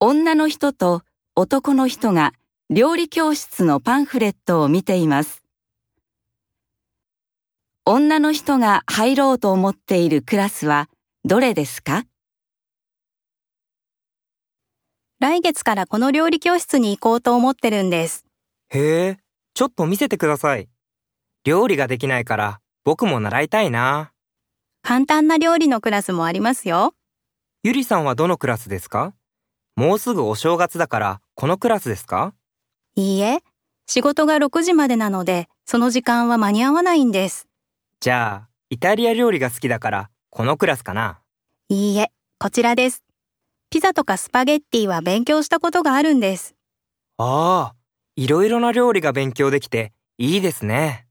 女の人と男の人が料理教室のパンフレットを見ています。女の人が入ろうと思っているクラスはどれですか？来月からこの料理教室に行こうと思ってるんです。へえ、ちょっと見せてください。料理ができないから僕も習いたいな。簡単な料理のクラスもありますよ。ゆりさんはどのクラスですか？もうすぐお正月だからこのクラスですか？いいえ、仕事が6時までなので、その時間は間に合わないんです。じゃあ、イタリア料理が好きだからこのクラスかな？いいえ、こちらです。ピザとかスパゲッティは勉強したことがあるんです。ああ、いろいろな料理が勉強できていいですね。